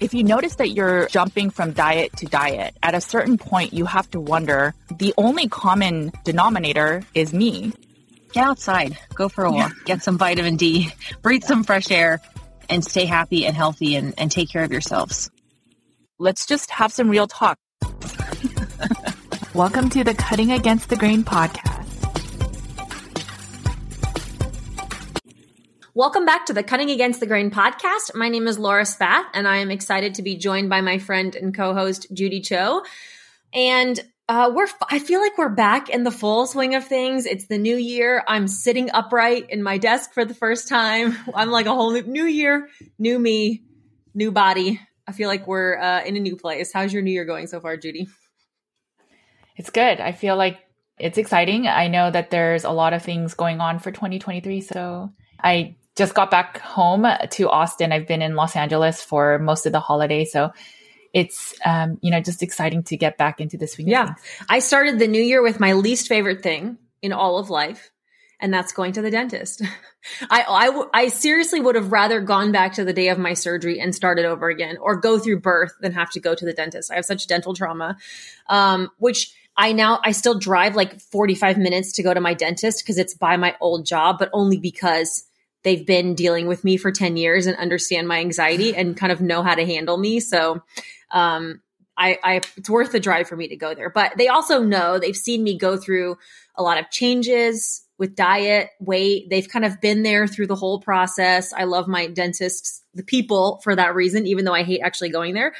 If you notice that you're jumping from diet to diet, at a certain point, you have to wonder the only common denominator is me. Get outside, go for a walk, get some vitamin D, breathe some fresh air, and stay happy and healthy and, and take care of yourselves. Let's just have some real talk. Welcome to the Cutting Against the Grain podcast. Welcome back to the Cutting Against the Grain podcast. My name is Laura Spath, and I am excited to be joined by my friend and co-host Judy Cho. And uh, we're I feel like we're back in the full swing of things. It's the new year. I'm sitting upright in my desk for the first time. I'm like a whole new, new year, new me, new body. I feel like we're uh, in a new place. How's your new year going so far, Judy? It's good. I feel like it's exciting. I know that there's a lot of things going on for 2023, so I just got back home to Austin. I've been in Los Angeles for most of the holiday, so it's um, you know just exciting to get back into this week. Yeah, I started the new year with my least favorite thing in all of life, and that's going to the dentist. I, I, I seriously would have rather gone back to the day of my surgery and started over again, or go through birth than have to go to the dentist. I have such dental trauma, um, which. I now I still drive like 45 minutes to go to my dentist because it's by my old job, but only because they've been dealing with me for 10 years and understand my anxiety and kind of know how to handle me. So, um, I, I, it's worth the drive for me to go there. But they also know they've seen me go through a lot of changes with diet, weight. They've kind of been there through the whole process. I love my dentists, the people for that reason, even though I hate actually going there.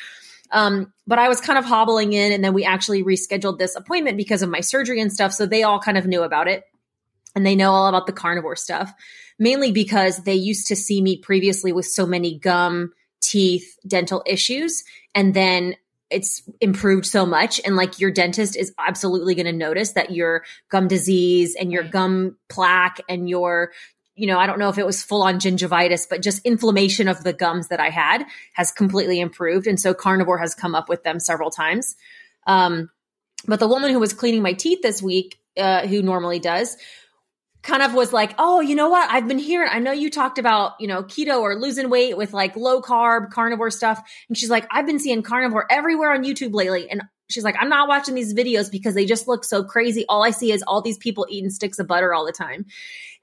Um, but I was kind of hobbling in and then we actually rescheduled this appointment because of my surgery and stuff. So they all kind of knew about it and they know all about the carnivore stuff mainly because they used to see me previously with so many gum, teeth, dental issues. And then it's improved so much. And like your dentist is absolutely going to notice that your gum disease and your gum plaque and your you know i don't know if it was full on gingivitis but just inflammation of the gums that i had has completely improved. And so carnivore has come up with them several times. Um, but the woman who was cleaning my teeth this week uh, who normally does kind of was like, oh, you know what? I've been hearing, I know you talked about, you know, keto or losing weight with like low carb, carnivore stuff. And she's like, I've been seeing carnivore everywhere on YouTube lately. And she's like, I'm not watching these videos because they just look so crazy. All I see is all these people eating sticks of butter all the time.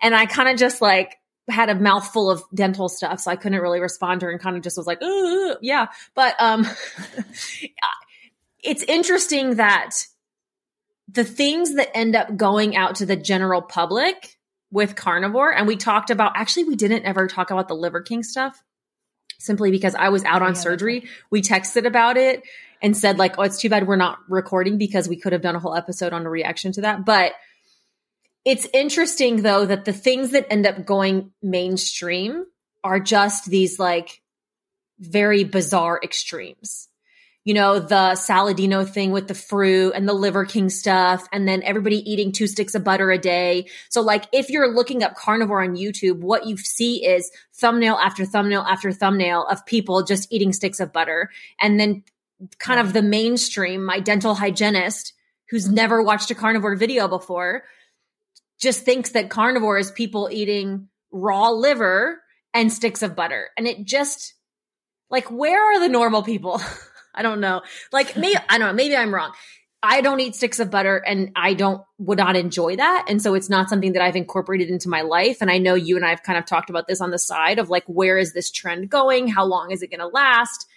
And I kind of just like, had a mouthful of dental stuff, so I couldn't really respond to her and kind of just was like, yeah. But um it's interesting that the things that end up going out to the general public with carnivore, and we talked about actually, we didn't ever talk about the Liver King stuff simply because I was out on yeah, surgery. We texted about it and said, like, oh, it's too bad we're not recording because we could have done a whole episode on a reaction to that. But it's interesting though that the things that end up going mainstream are just these like very bizarre extremes you know, the Saladino thing with the fruit and the Liver King stuff, and then everybody eating two sticks of butter a day. So, like, if you're looking up carnivore on YouTube, what you see is thumbnail after thumbnail after thumbnail of people just eating sticks of butter. And then, kind of the mainstream, my dental hygienist, who's never watched a carnivore video before, just thinks that carnivore is people eating raw liver and sticks of butter. And it just, like, where are the normal people? I don't know. Like maybe I don't know. Maybe I'm wrong. I don't eat sticks of butter and I don't would not enjoy that. And so it's not something that I've incorporated into my life. And I know you and I have kind of talked about this on the side of like where is this trend going? How long is it going to last?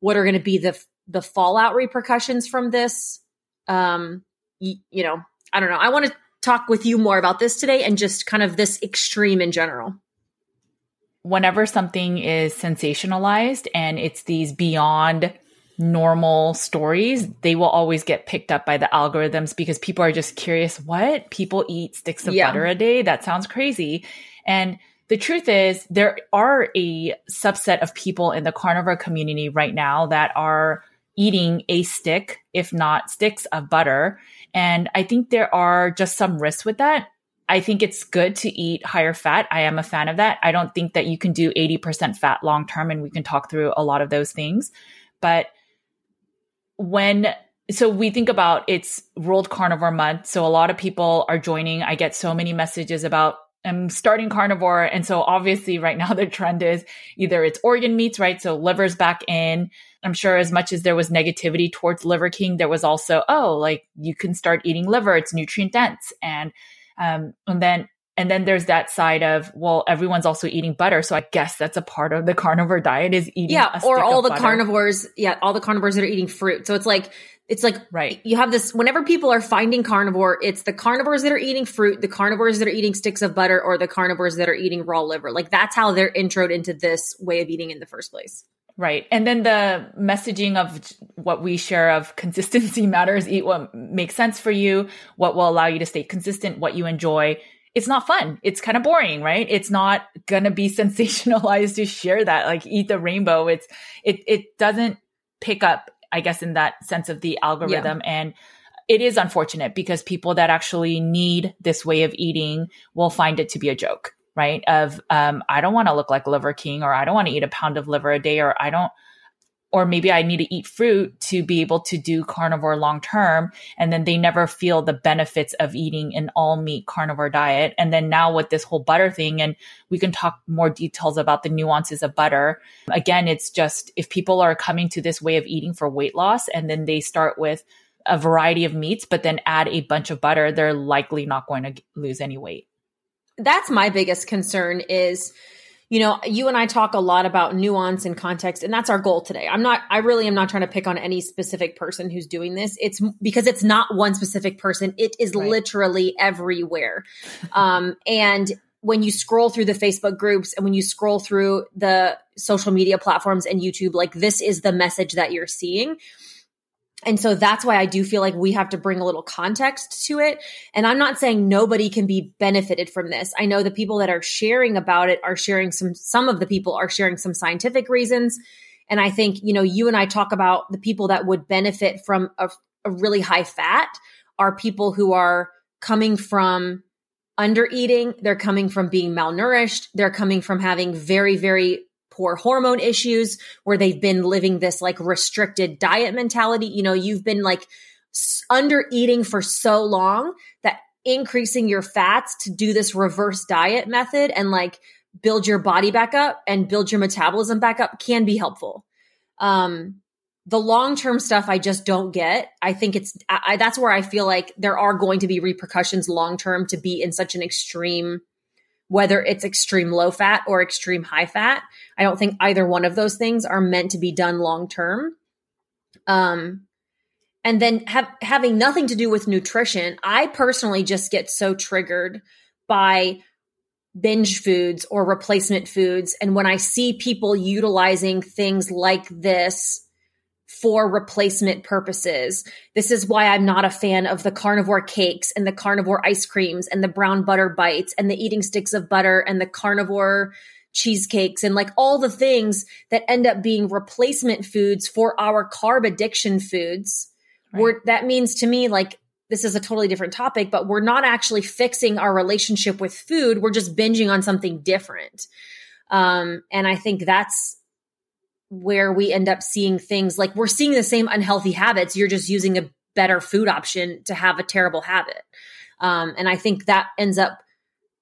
What are going to be the the fallout repercussions from this? Um you, you know, I don't know. I want to talk with you more about this today and just kind of this extreme in general whenever something is sensationalized and it's these beyond normal stories, they will always get picked up by the algorithms because people are just curious what? People eat sticks of yeah. butter a day? That sounds crazy. And the truth is, there are a subset of people in the carnivore community right now that are eating a stick, if not sticks of butter. And I think there are just some risks with that. I think it's good to eat higher fat. I am a fan of that. I don't think that you can do 80% fat long term, and we can talk through a lot of those things. But when so we think about it's World Carnivore Month. So a lot of people are joining. I get so many messages about I'm starting carnivore. And so obviously right now the trend is either it's organ meats, right? So liver's back in. I'm sure as much as there was negativity towards Liver King, there was also, oh, like you can start eating liver. It's nutrient dense. And, um, and then and then there's that side of, well, everyone's also eating butter. So I guess that's a part of the carnivore diet is eating. Yeah. or all the butter. carnivores. Yeah. All the carnivores that are eating fruit. So it's like, it's like, right. You have this, whenever people are finding carnivore, it's the carnivores that are eating fruit, the carnivores that are eating sticks of butter, or the carnivores that are eating raw liver. Like that's how they're introed into this way of eating in the first place. Right. And then the messaging of what we share of consistency matters, eat what makes sense for you, what will allow you to stay consistent, what you enjoy it's not fun. It's kind of boring, right? It's not gonna be sensationalized to share that, like eat the rainbow. It's it it doesn't pick up, I guess, in that sense of the algorithm. Yeah. And it is unfortunate because people that actually need this way of eating will find it to be a joke, right? Of um, I don't want to look like Liver King, or I don't want to eat a pound of liver a day, or I don't or maybe I need to eat fruit to be able to do carnivore long term. And then they never feel the benefits of eating an all meat carnivore diet. And then now with this whole butter thing, and we can talk more details about the nuances of butter. Again, it's just if people are coming to this way of eating for weight loss and then they start with a variety of meats, but then add a bunch of butter, they're likely not going to lose any weight. That's my biggest concern is you know, you and I talk a lot about nuance and context, and that's our goal today. I'm not, I really am not trying to pick on any specific person who's doing this. It's because it's not one specific person, it is right. literally everywhere. um, and when you scroll through the Facebook groups and when you scroll through the social media platforms and YouTube, like this is the message that you're seeing. And so that's why I do feel like we have to bring a little context to it. And I'm not saying nobody can be benefited from this. I know the people that are sharing about it are sharing some, some of the people are sharing some scientific reasons. And I think, you know, you and I talk about the people that would benefit from a, a really high fat are people who are coming from under eating. They're coming from being malnourished. They're coming from having very, very poor hormone issues where they've been living this like restricted diet mentality. You know, you've been like under eating for so long that increasing your fats to do this reverse diet method and like build your body back up and build your metabolism back up can be helpful. Um, the long term stuff I just don't get. I think it's I, that's where I feel like there are going to be repercussions long term to be in such an extreme whether it's extreme low fat or extreme high fat. I don't think either one of those things are meant to be done long term. Um, and then have, having nothing to do with nutrition, I personally just get so triggered by binge foods or replacement foods. And when I see people utilizing things like this for replacement purposes. This is why I'm not a fan of the carnivore cakes and the carnivore ice creams and the brown butter bites and the eating sticks of butter and the carnivore cheesecakes and like all the things that end up being replacement foods for our carb addiction foods. Right. Where that means to me, like, this is a totally different topic, but we're not actually fixing our relationship with food. We're just binging on something different. Um, and I think that's where we end up seeing things like we're seeing the same unhealthy habits. You're just using a better food option to have a terrible habit. Um, and I think that ends up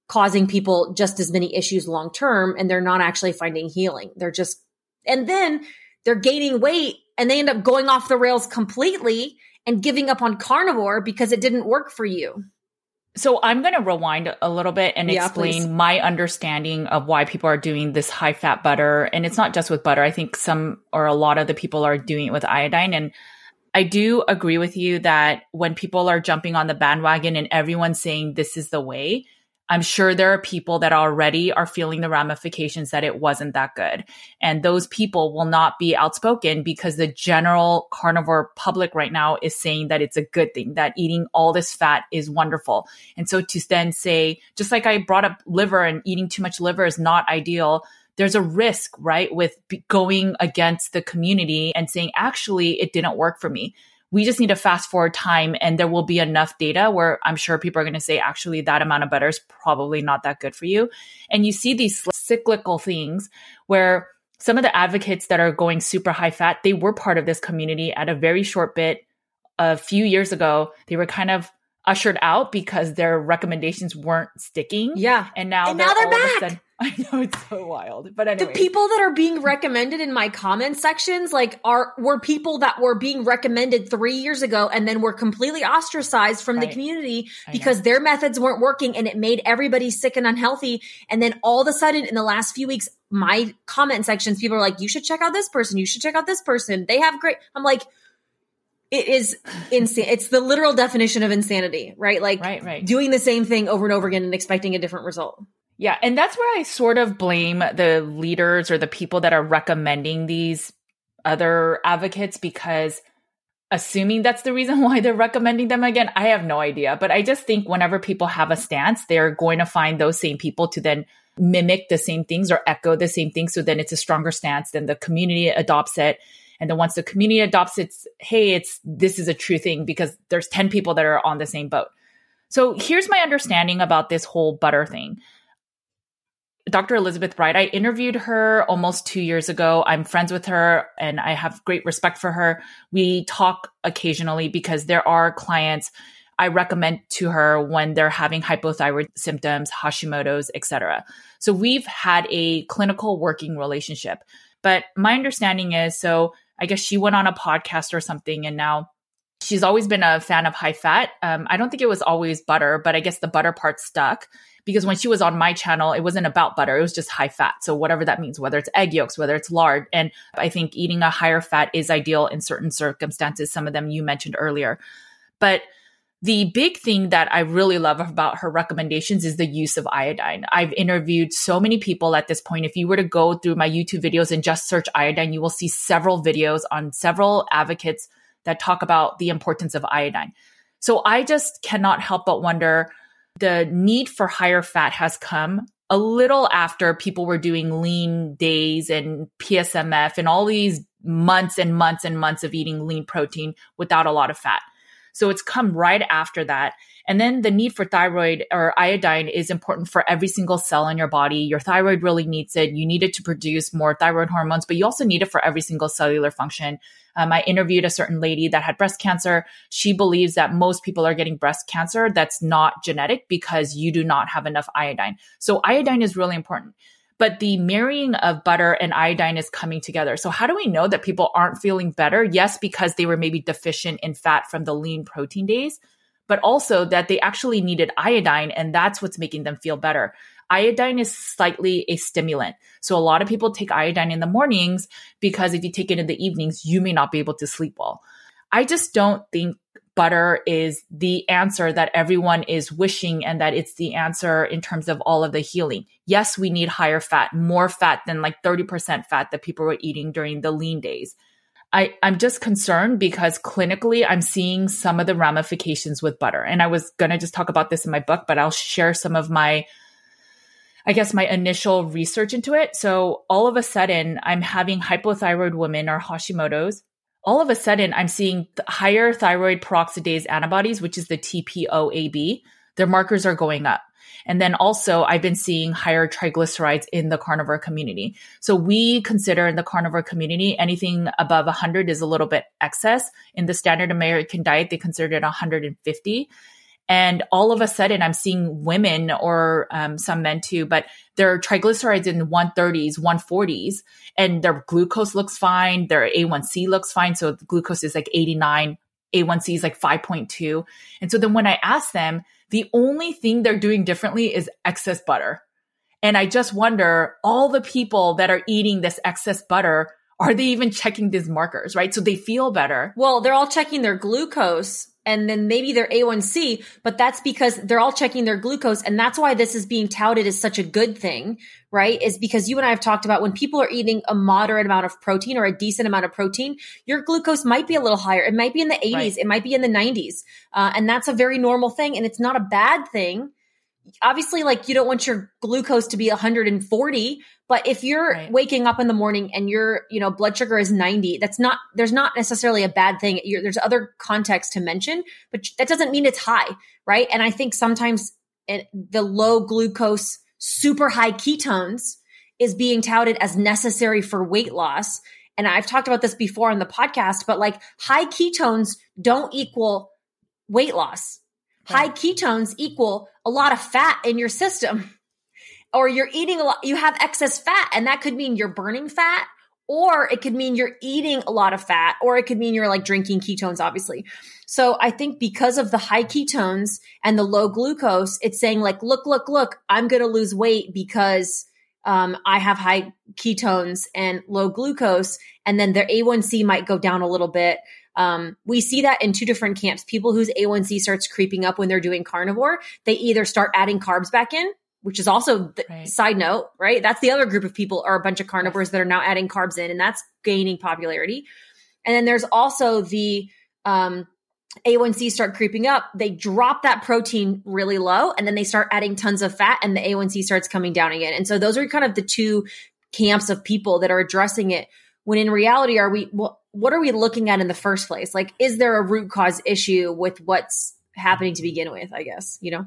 causing people just as many issues long term and they're not actually finding healing. They're just, and then they're gaining weight and they end up going off the rails completely and giving up on carnivore because it didn't work for you. So I'm going to rewind a little bit and yeah, explain please. my understanding of why people are doing this high fat butter. And it's not just with butter. I think some or a lot of the people are doing it with iodine. And I do agree with you that when people are jumping on the bandwagon and everyone's saying this is the way, I'm sure there are people that already are feeling the ramifications that it wasn't that good. And those people will not be outspoken because the general carnivore public right now is saying that it's a good thing, that eating all this fat is wonderful. And so to then say, just like I brought up liver and eating too much liver is not ideal, there's a risk, right, with going against the community and saying, actually, it didn't work for me we just need to fast forward time and there will be enough data where I'm sure people are going to say, actually, that amount of butter is probably not that good for you. And you see these cyclical things where some of the advocates that are going super high fat, they were part of this community at a very short bit a few years ago. They were kind of ushered out because their recommendations weren't sticking. Yeah. And now, and they're, now they're back. Sudden, I know it's so wild. But anyway. The people that are being recommended in my comment sections like are were people that were being recommended 3 years ago and then were completely ostracized from right. the community because their methods weren't working and it made everybody sick and unhealthy and then all of a sudden in the last few weeks my comment sections people are like you should check out this person, you should check out this person. They have great I'm like it is insane. It's the literal definition of insanity, right? Like right, right. doing the same thing over and over again and expecting a different result. Yeah. And that's where I sort of blame the leaders or the people that are recommending these other advocates because assuming that's the reason why they're recommending them again, I have no idea. But I just think whenever people have a stance, they're going to find those same people to then mimic the same things or echo the same things. So then it's a stronger stance. Then the community adopts it. And then once the community adopts it, hey, it's this is a true thing because there's 10 people that are on the same boat. So here's my understanding about this whole butter thing. Dr. Elizabeth Bright, I interviewed her almost two years ago. I'm friends with her and I have great respect for her. We talk occasionally because there are clients I recommend to her when they're having hypothyroid symptoms, Hashimoto's, etc. So we've had a clinical working relationship. But my understanding is so I guess she went on a podcast or something and now she's always been a fan of high fat. Um, I don't think it was always butter, but I guess the butter part stuck because when she was on my channel, it wasn't about butter. It was just high fat. So whatever that means, whether it's egg yolks, whether it's lard. And I think eating a higher fat is ideal in certain circumstances. Some of them you mentioned earlier. But the big thing that I really love about her recommendations is the use of iodine. I've interviewed so many people at this point. If you were to go through my YouTube videos and just search iodine, you will see several videos on several advocates that talk about the importance of iodine. So I just cannot help but wonder the need for higher fat has come a little after people were doing lean days and PSMF and all these months and months and months of eating lean protein without a lot of fat. So it's come right after that. And then the need for thyroid or iodine is important for every single cell in your body. Your thyroid really needs it. You need it to produce more thyroid hormones, but you also need it for every single cellular function. Um, I interviewed a certain lady that had breast cancer. She believes that most people are getting breast cancer that's not genetic because you do not have enough iodine. So iodine is really important but the marrying of butter and iodine is coming together. So how do we know that people aren't feeling better? Yes, because they were maybe deficient in fat from the lean protein days, but also that they actually needed iodine and that's what's making them feel better. Iodine is slightly a stimulant. So a lot of people take iodine in the mornings because if you take it in the evenings, you may not be able to sleep well. I just don't think butter is the answer that everyone is wishing and that it's the answer in terms of all of the healing. Yes, we need higher fat, more fat than like 30% fat that people were eating during the lean days. I, I'm just concerned because clinically I'm seeing some of the ramifications with butter. And I was going to just talk about this in my book, but I'll share some of my I guess my initial research into it. So all of a sudden, I'm having hypothyroid women or Hashimoto's. All of a sudden, I'm seeing higher thyroid peroxidase antibodies, which is the TPOAB. Their markers are going up. And then also, I've been seeing higher triglycerides in the carnivore community. So we consider in the carnivore community anything above 100 is a little bit excess. In the standard American diet, they consider it 150. And all of a sudden, I'm seeing women or um, some men too, but their triglycerides in 130s, 140s, and their glucose looks fine. Their A1C looks fine. So glucose is like 89, A1C is like 5.2. And so then when I ask them, the only thing they're doing differently is excess butter. And I just wonder all the people that are eating this excess butter, are they even checking these markers, right? So they feel better. Well, they're all checking their glucose and then maybe their A1C, but that's because they're all checking their glucose. And that's why this is being touted as such a good thing, right? Is because you and I have talked about when people are eating a moderate amount of protein or a decent amount of protein, your glucose might be a little higher. It might be in the 80s, right. it might be in the 90s. Uh, and that's a very normal thing. And it's not a bad thing obviously like you don't want your glucose to be 140 but if you're right. waking up in the morning and your you know blood sugar is 90 that's not there's not necessarily a bad thing. You're, there's other context to mention but that doesn't mean it's high right? And i think sometimes it, the low glucose super high ketones is being touted as necessary for weight loss. And i've talked about this before on the podcast but like high ketones don't equal weight loss High ketones equal a lot of fat in your system. Or you're eating a lot, you have excess fat, and that could mean you're burning fat, or it could mean you're eating a lot of fat, or it could mean you're like drinking ketones, obviously. So I think because of the high ketones and the low glucose, it's saying like, look, look, look, I'm going to lose weight because um, I have high ketones and low glucose, and then their A1C might go down a little bit. Um, we see that in two different camps. People whose A1C starts creeping up when they're doing carnivore, they either start adding carbs back in, which is also the right. side note, right? That's the other group of people are a bunch of carnivores that are now adding carbs in, and that's gaining popularity. And then there's also the um, A1C start creeping up. They drop that protein really low, and then they start adding tons of fat, and the A1C starts coming down again. And so those are kind of the two camps of people that are addressing it. When in reality, are we well? What are we looking at in the first place? Like, is there a root cause issue with what's happening to begin with? I guess, you know?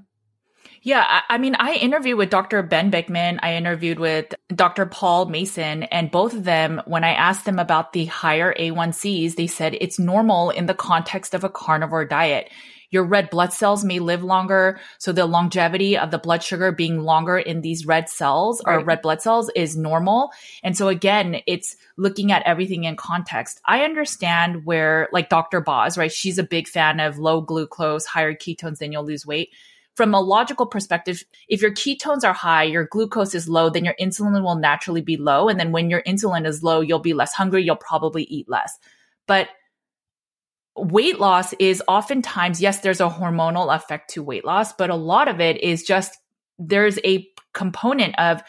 Yeah, I, mean, I interviewed with Dr. Ben Bikman. I interviewed with Dr. Paul Mason, and both of them, when I asked them about the higher A1Cs, they said it's normal in the context of a carnivore diet. Your red blood cells may live longer. So the longevity of the blood sugar being longer in these red cells right. or red blood cells is normal. And so again, it's looking at everything in context. I understand where like Dr. Boz, right? She's a big fan of low glucose, higher ketones, then you'll lose weight from a logical perspective, if your ketones are high, your glucose is low, then your insulin will naturally be low. And then when your insulin is low, you'll be less hungry. You'll probably eat less. But weight loss is oftentimes, yes, there's a hormonal effect to weight loss, but a lot of it is just there's a component of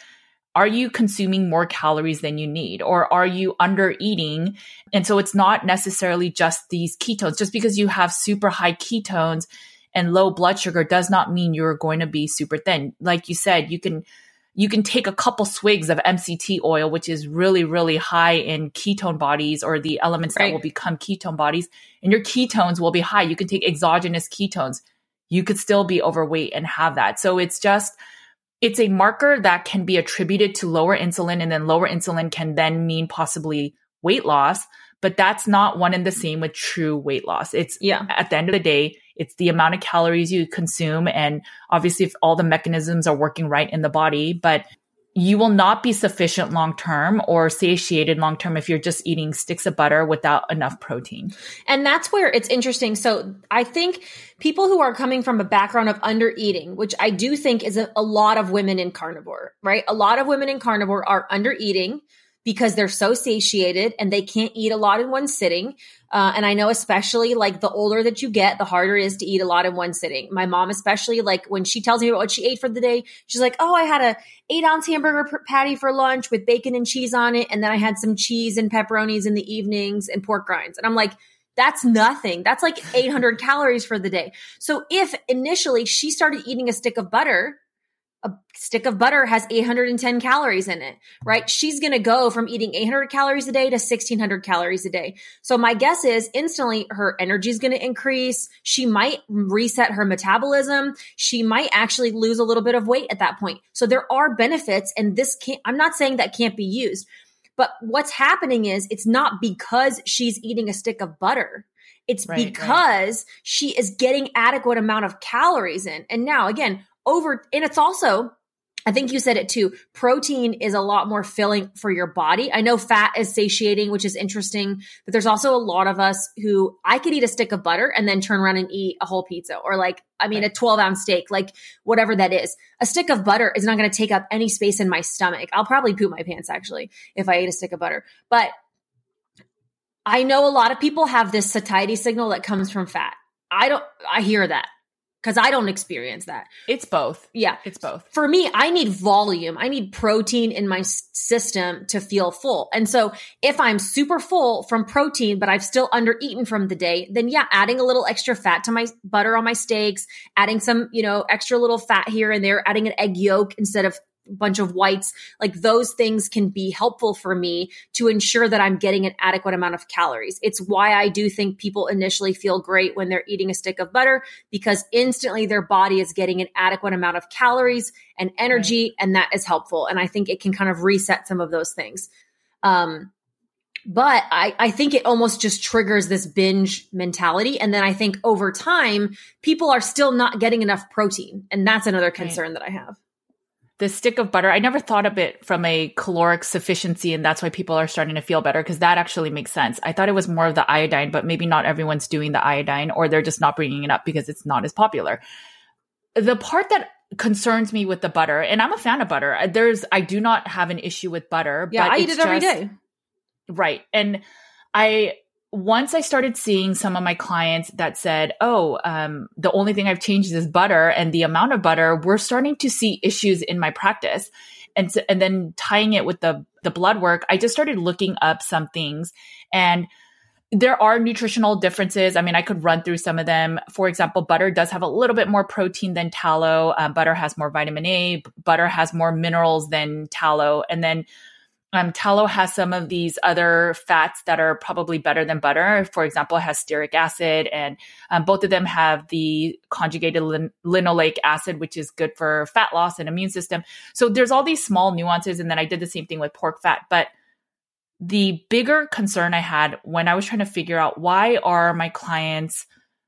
are you consuming more calories than you need? Or are you under eating? And so it's not necessarily just these ketones. Just because you have super high ketones and low blood sugar does not mean you're going to be super thin. Like you said you can you can take a couple swigs of MCT oil, which is really, really high in ketone bodies or the elements right. that will become ketone bodies, and your ketones will be high. You can take exogenous ketones. You could still be overweight and have that. So it's just, it's a marker that can be attributed to lower insulin, and then lower insulin can then mean possibly weight loss. But that's not one and the same with true weight loss. It's yeah. at the end of the day, it's the amount of calories you consume. And obviously, if all the mechanisms are working right in the body, but you will not be sufficient long term or satiated long term if you're just eating sticks of butter without enough protein. And that's where it's interesting. So I think people who are coming from a background of under eating, which I do think is a, a lot of women in carnivore, right? A lot of women in carnivore are under eating because they're so satiated and they can't eat a lot in one sitting. Uh, and I know, especially like the older that you get, the harder it is to eat a lot in one sitting. My mom, especially, like when she tells me what she ate for the day, she's like, "Oh, I had a eight ounce hamburger patty for lunch with bacon and cheese on it, and then I had some cheese and pepperonis in the evenings and pork rinds." And I'm like, that's nothing. That's like 800 calories for the day. So if initially she started eating a stick of butter a stick of butter has 810 calories in it, right? She's going to go from eating 800 calories a day to 1600 calories a day. So my guess is instantly her energy is going to increase. She might reset her metabolism. She might actually lose a little bit of weight at that point. So there are benefits and this can't, I'm not saying that can't be used, but what's happening is it's not because she's eating a stick of butter. It's right, because right. she is getting adequate amount of calories in. And now again, over, and it's also, I think you said it too. Protein is a lot more filling for your body. I know fat is satiating, which is interesting, but there's also a lot of us who I could eat a stick of butter and then turn around and eat a whole pizza or like, I mean, a 12 ounce steak, like whatever that is. A stick of butter is not going to take up any space in my stomach. I'll probably poop my pants actually if I ate a stick of butter, but I know a lot of people have this satiety signal that comes from fat. I don't, I hear that because I don't experience that. It's both. Yeah. It's both. For me, I need volume. I need protein in my system to feel full. And so if I'm super full from protein, but I've still under eaten from the day, then yeah, adding a little extra fat to my butter on my steaks, adding some, you know, extra little fat here and there, adding an egg yolk instead of bunch of whites, like those things can be helpful for me to ensure that I'm getting an adequate amount of calories. It's why I do think people initially feel great when they're eating a stick of butter because instantly their body is getting an adequate amount of calories and energy, right. and that is helpful. And I think it can kind of reset some of those things. Um, but I, I think it almost just triggers this binge mentality. And then I think over time, people are still not getting enough protein. And that's another concern right. that I have the stick of butter, I never thought of it from a caloric sufficiency, and that's why people are starting to feel better because that actually makes sense. I thought it was more of the iodine, but maybe not everyone's doing the iodine or they're just not bringing it up because it's not as popular. The part that concerns me with the butter, and I'm a fan of butter, uh, there's, I do not have an issue with butter. Yeah, I eat it every just, day. Right. And I, once I started seeing some of my clients that said, "Oh, um, the only thing I've changed is butter and the amount of butter," we're starting to see issues in my practice, and so, and then tying it with the the blood work, I just started looking up some things, and there are nutritional differences. I mean, I could run through some of them. For example, butter does have a little bit more protein than tallow. Um, butter has more vitamin A. Butter has more minerals than tallow, and then um, tallow has some of these other fats that are probably better than butter. For example, it has stearic acid, and um, both of them have the conjugated lin- linoleic acid, which is good for fat loss and immune system. So there's all these small nuances. And then I did the same thing with pork fat. But the bigger concern I had when I was trying to figure out why are my clients,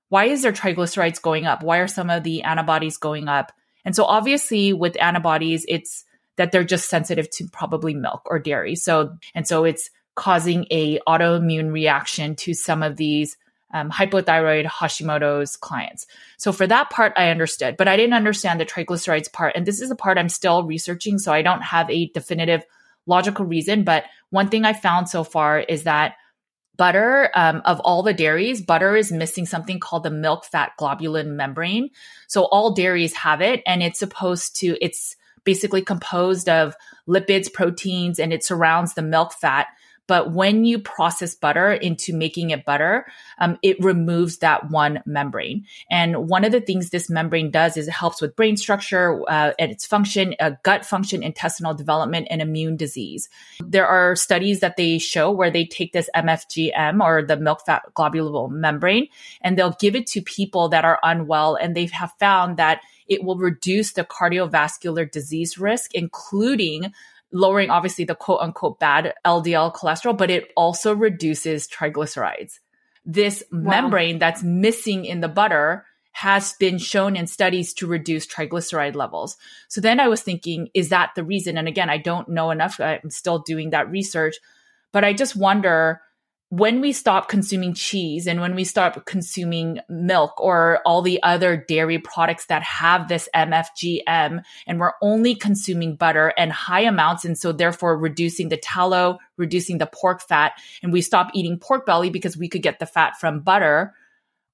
why is their triglycerides going up? Why are some of the antibodies going up? And so obviously with antibodies, it's that they're just sensitive to probably milk or dairy. So, and so it's causing a autoimmune reaction to some of these um, hypothyroid Hashimoto's clients. So for that part, I understood, but I didn't understand the triglycerides part. And this is a part I'm still researching. So I don't have a definitive logical reason. But one thing I found so far is that butter, um, of all the dairies, butter is missing something called the milk fat globulin membrane. So all dairies have it and it's supposed to, it's, basically composed of lipids, proteins, and it surrounds the milk fat. But when you process butter into making it butter, um, it removes that one membrane. And one of the things this membrane does is it helps with brain structure uh, and its function, uh, gut function, intestinal development, and immune disease. There are studies that they show where they take this MFGM or the milk fat globule membrane and they'll give it to people that are unwell. And they have found that it will reduce the cardiovascular disease risk, including lowering obviously the quote unquote bad LDL cholesterol, but it also reduces triglycerides. This wow. membrane that's missing in the butter has been shown in studies to reduce triglyceride levels. So then I was thinking, is that the reason? And again, I don't know enough. I'm still doing that research, but I just wonder when we stop consuming cheese and when we stop consuming milk or all the other dairy products that have this MFGM and we're only consuming butter and high amounts and so therefore reducing the tallow, reducing the pork fat and we stop eating pork belly because we could get the fat from butter,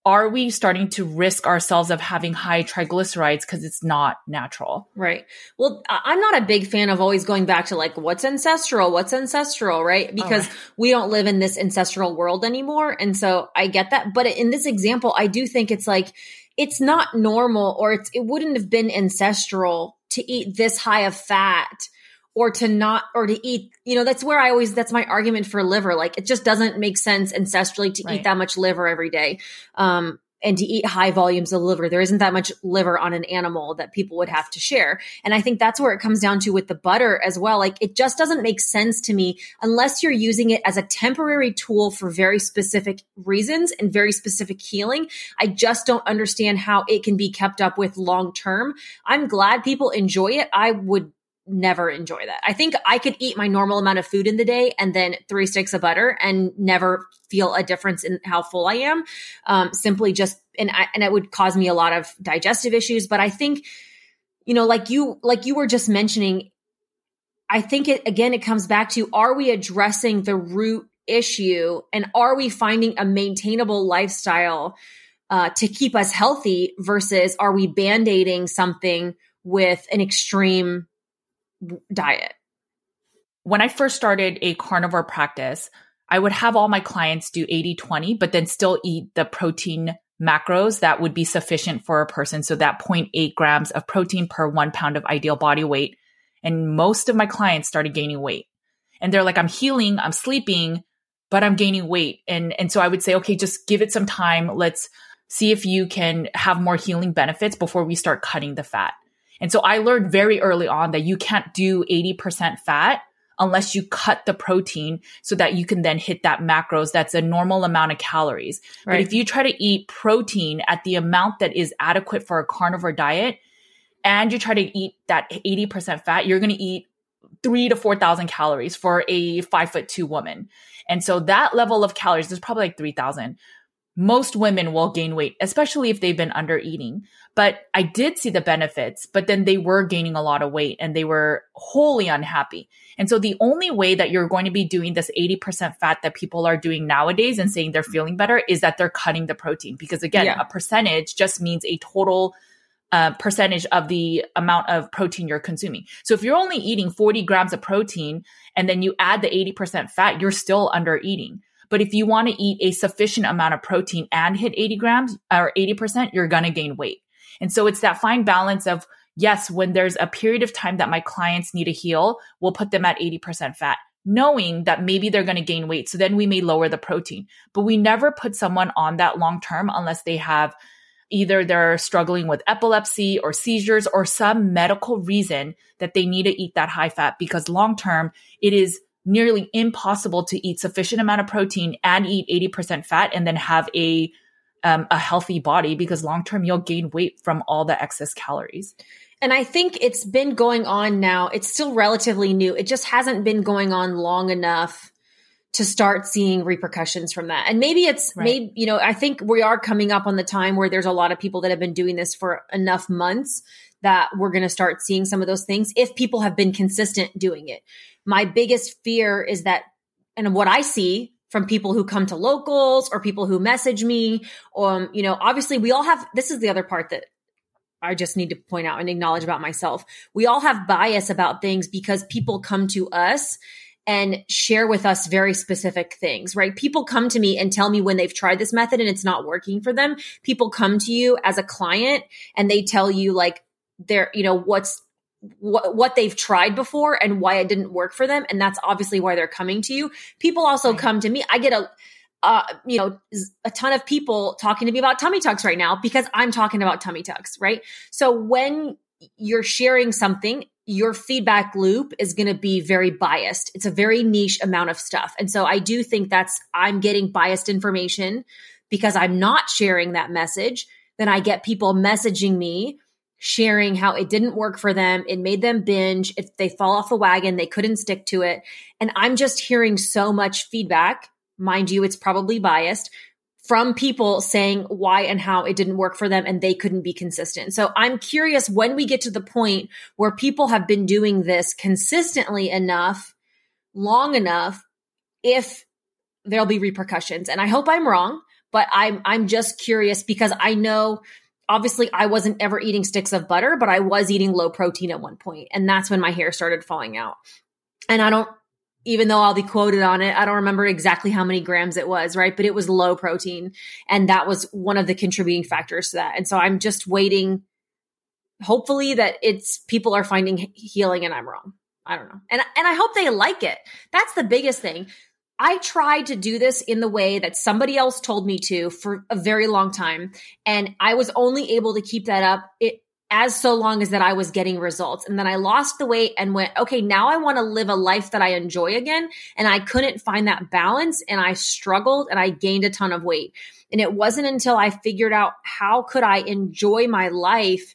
are we starting to risk ourselves of having high triglycerides because it's not natural? Right. Well, I'm not a big fan of always going back to like what's ancestral, what's ancestral, right? Oh, because oh. we don't live in this ancestral world anymore. And so I get that. But in this example, I do think it's like, it's not normal or it's, it wouldn't have been ancestral to eat this high of fat or to not or to eat you know that's where i always that's my argument for liver like it just doesn't make sense ancestrally to right. eat that much liver every day um and to eat high volumes of liver. There isn't that much liver on an animal that people would have to share. And I think that's where it comes down to with the butter as well. Like it just doesn't make sense to me unless you're using it as a temporary tool for very specific reasons and very specific healing. I just don't understand how it can be kept up with long term. I'm glad people enjoy it. I would never enjoy that. I think I could eat my normal amount of food in the day and then three sticks of butter and never feel a difference in how full I am. Um, simply just, and I, and it would cause me a lot of digestive issues. But I think, you know, like you, like you were just mentioning, I think it, again, it comes back to, are we addressing the root issue and are we finding a maintainable lifestyle uh, to keep us healthy versus are we band-aiding something with an extreme diet. When I first started a carnivore practice, I would have all my clients do 80 20, but then still eat the protein macros that would be sufficient for a person. So that 0.8 grams of protein per one pound of ideal body weight. And most of my clients started gaining weight. And they're like, I'm healing, I'm sleeping, but I'm gaining weight. And, and so I would say, okay, just give it some time. Let's see if you can have more healing benefits before we start cutting the fat. And so I learned very early on that you can't do 80% fat unless you cut the protein so that you can then hit that macros that's a normal amount of calories. Right. But if you try to eat protein at the amount that is adequate for a carnivore diet and you try to eat that 80% fat, you're going to eat three to 4,000 calories for a five foot two woman. And so that level of calories is probably like 3,000 most women will gain weight, especially if they've been under eating. But I did see the benefits, but then they were gaining a lot of weight and they were wholly unhappy. And so the only way that you're going to be doing this 80% fat that people are doing nowadays and saying they're feeling better is that they're cutting the protein. Because again, yeah. a percentage just means a total uh, percentage of the amount of protein you're consuming. So if you're only eating 40 grams of protein and then you add the 80% fat, you're still under eating. But if you want to eat a sufficient amount of protein and hit 80 grams or 80%, you're going to gain weight. And so it's that fine balance of, yes, when there's a period of time that my clients need to heal, we'll put them at 80% fat knowing that maybe they're going to gain weight. So then we may lower the protein, but we never put someone on that long term unless they have either they're struggling with epilepsy or seizures or some medical reason that they need to eat that high fat because long term it is nearly impossible to eat sufficient amount of protein and eat 80% fat and then have a um, a healthy body because long term you'll gain weight from all the excess calories. And I think it's been going on now. It's still relatively new. It just hasn't been going on long enough to start seeing repercussions from that. And maybe it's right. maybe, you know, I think we are coming up on the time where there's a lot of people that have been doing this for enough months that we're going to start seeing some of those things if people have been consistent doing it. My biggest fear is that, and what I see from people who come to locals or people who message me, um, you know, obviously we all have, this is the other part that I just need to point out and acknowledge about myself. We all have bias about things because people come to us and share with us very specific things, right? People come to me and tell me when they've tried this method and it's not working for them. People come to you as a client and they tell you like, they're, you know, what's what, what they've tried before and why it didn't work for them. And that's obviously why they're coming to you. People also come to me. I get a, uh, you know, a ton of people talking to me about tummy tucks right now because I'm talking about tummy tucks, right? So when you're sharing something, your feedback loop is going to be very biased. It's a very niche amount of stuff. And so I do think that's, I'm getting biased information because I'm not sharing that message. Then I get people messaging me sharing how it didn't work for them. It made them binge. If they fall off the wagon, they couldn't stick to it. And I'm just hearing so much feedback. Mind you, it's probably biased from people saying why and how it didn't work for them and they couldn't be consistent. So I'm curious when we get to the point where people have been doing this consistently enough, long enough, if there'll be repercussions. And I hope I'm wrong, but I'm I'm just curious because I know obviously I wasn't ever eating sticks of butter, but I was eating low protein at one point, and that's when my hair started falling out. And I don't even though I'll be quoted on it, I don't remember exactly how many grams it was, right? But it was low protein. And that was one of the contributing factors to that. And so I'm just waiting hopefully that it's people are finding healing and I'm wrong. I don't know. And and I hope they like it. That's the biggest thing. I tried to do this in the way that somebody else told me to for a very long time. And I was only able to keep that up it, as so long as that I was getting results. And then I lost the weight and went, okay, now I want to live a life that I enjoy again. And I couldn't find that balance and I struggled and I gained a ton of weight. And it wasn't until I figured out how could I enjoy my life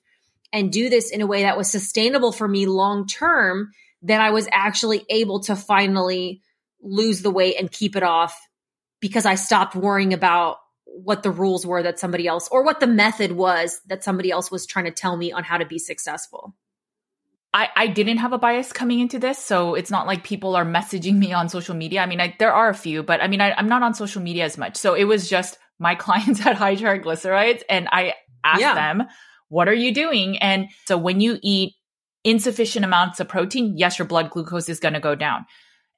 and do this in a way that was sustainable for me long term that I was actually able to finally lose the weight and keep it off because I stopped worrying about what the rules were that somebody else or what the method was that somebody else was trying to tell me on how to be successful. I, I didn't have a bias coming into this, so it's not like people are messaging me on social media. I mean, I, there are a few, but I mean, I, I'm not on social media as much. So it was just my clients had high triglycerides, and I asked yeah. them, "What are you doing?" And so when you eat insufficient amounts of protein, yes, your blood glucose is going to go down.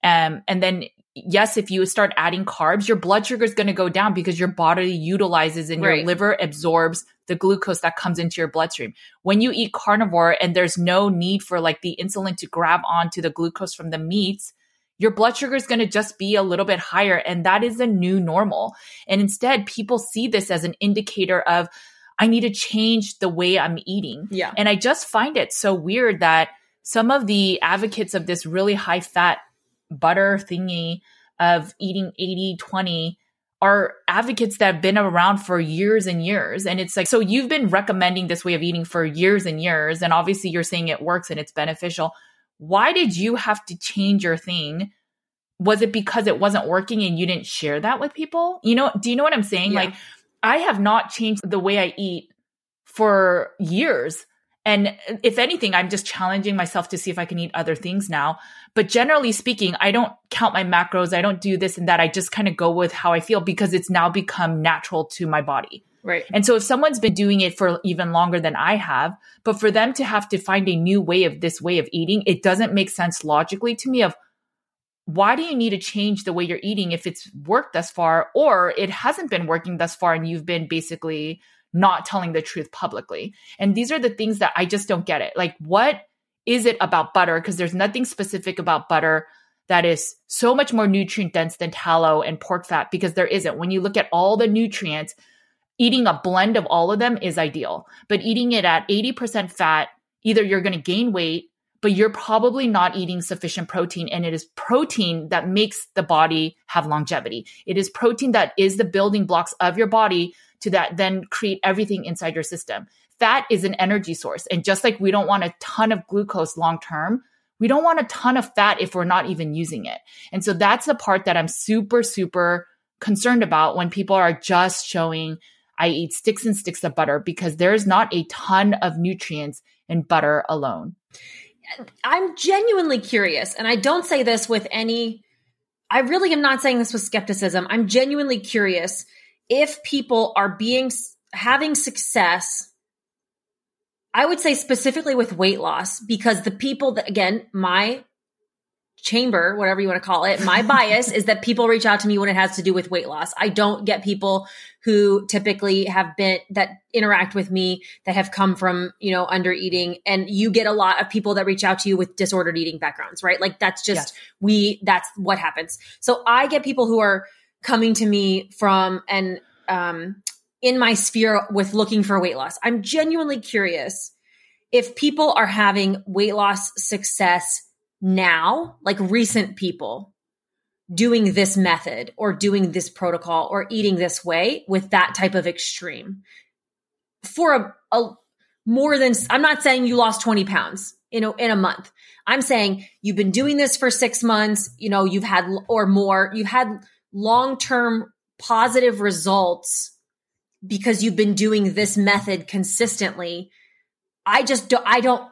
Um, and then, yes, if you start adding carbs, your blood sugar is going to go down because your body utilizes and right. your liver absorbs the glucose that comes into your bloodstream. When you eat carnivore and there's no need for like the insulin to grab onto the glucose from the meats, your blood sugar is going to just be a little bit higher. And that is the new normal. And instead, people see this as an indicator of, I need to change the way I'm eating. Yeah. And I just find it so weird that some of the advocates of this really high fat butter thingy of eating 80 20 are advocates that have been around for years and years. And it's like, so you've been recommending this way of eating for years and years. And obviously you're saying it works and it's beneficial. Why did you have to change your thing? Was it because it wasn't working and you didn't share that with people? You know, do you know what I'm saying? Yeah. Like, I have not changed the way I eat for years. And if anything, I'm just challenging myself to see if I can eat other things now. But generally speaking, I don't count my macros. I don't do this and that. I just kind of go with how I feel because it's now become natural to my body. Right. And so if someone's been doing it for even longer than I have, but for them to have to find a new way of this way of eating, it doesn't make sense logically to me of why do you need to change the way you're eating if it's worked thus far or it hasn't been working thus far and you've been basically not telling the truth publicly. And these are the things that I just don't get it. Like, what is it about butter? Because there's nothing specific about butter that is so much more nutrient dense than tallow and pork fat because there isn't. When you look at all the nutrients, eating a blend of all of them is ideal. But eating it at 80% fat, either you're going to gain weight, but you're probably not eating sufficient protein. And it is protein that makes the body have longevity. It is protein that is the building blocks of your body to that then create everything inside your system. Fat is an energy source. And just like we don't want a ton of glucose long term, we don't want a ton of fat if we're not even using it. And so that's the part that I'm super, super concerned about when people are just showing I eat sticks and sticks of butter because there's not a ton of nutrients in butter alone. I'm genuinely curious, and I don't say this with any, I really am not saying this with skepticism. I'm genuinely curious if people are being having success I would say specifically with weight loss because the people that again, my chamber, whatever you want to call it, my bias is that people reach out to me when it has to do with weight loss. I don't get people who typically have been that interact with me that have come from, you know, under eating and you get a lot of people that reach out to you with disordered eating backgrounds, right? Like that's just yes. we that's what happens. So I get people who are coming to me from and um, in my sphere with looking for weight loss. I'm genuinely curious if people are having weight loss success now, like recent people doing this method or doing this protocol or eating this way with that type of extreme for a, a more than I'm not saying you lost 20 pounds in a, in a month. I'm saying you've been doing this for six months, you know, you've had or more, you've had long-term positive results because you've been doing this method consistently. I just do, I don't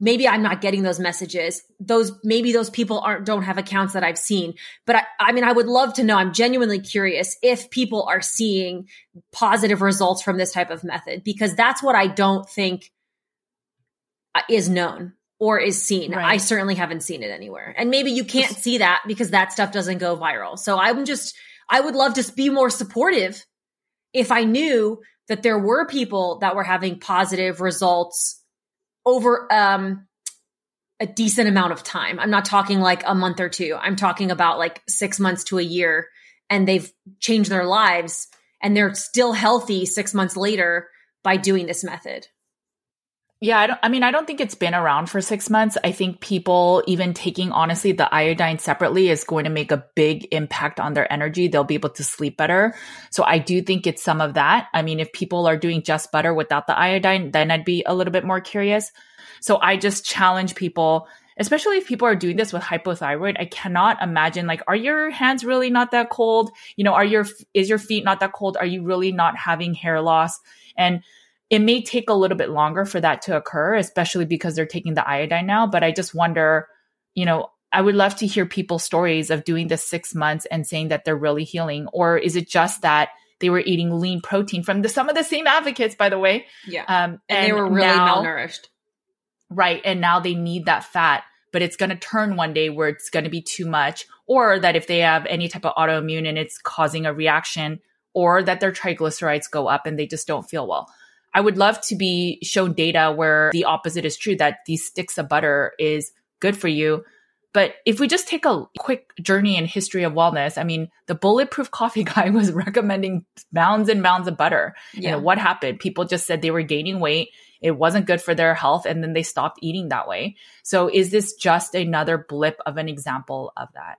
maybe I'm not getting those messages. Those maybe those people aren't don't have accounts that I've seen. But I, I mean I would love to know. I'm genuinely curious if people are seeing positive results from this type of method because that's what I don't think is known or is seen. Right. I certainly haven't seen it anywhere. And maybe you can't see that because that stuff doesn't go viral. So I'm just I would love to be more supportive if I knew that there were people that were having positive results over um, a decent amount of time. I'm not talking like a month or two. I'm talking about like six months to a year, and they've changed their lives and they're still healthy six months later by doing this method. Yeah, I don't I mean I don't think it's been around for 6 months. I think people even taking honestly the iodine separately is going to make a big impact on their energy. They'll be able to sleep better. So I do think it's some of that. I mean if people are doing just butter without the iodine, then I'd be a little bit more curious. So I just challenge people especially if people are doing this with hypothyroid, I cannot imagine like, are your hands really not that cold? You know, are your, is your feet not that cold? Are you really not having hair loss? And it may take a little bit longer for that to occur, especially because they're taking the iodine now. But I just wonder, you know, I would love to hear people's stories of doing this six months and saying that they're really healing. Or is it just that they were eating lean protein from the, some of the same advocates, by the way? Yeah. Um, and, and, they were really now, malnourished. Right. And now they need that fat, but it's going to turn one day where it's going to be too much, or that if they have any type of autoimmune and it's causing a reaction, or that their triglycerides go up and they just don't feel well. I would love to be shown data where the opposite is true that these sticks of butter is good for you. But if we just take a quick journey in history of wellness, I mean, the bulletproof coffee guy was recommending mounds and mounds of butter. Yeah. You know, what happened? People just said they were gaining weight. It wasn't good for their health. And then they stopped eating that way. So is this just another blip of an example of that?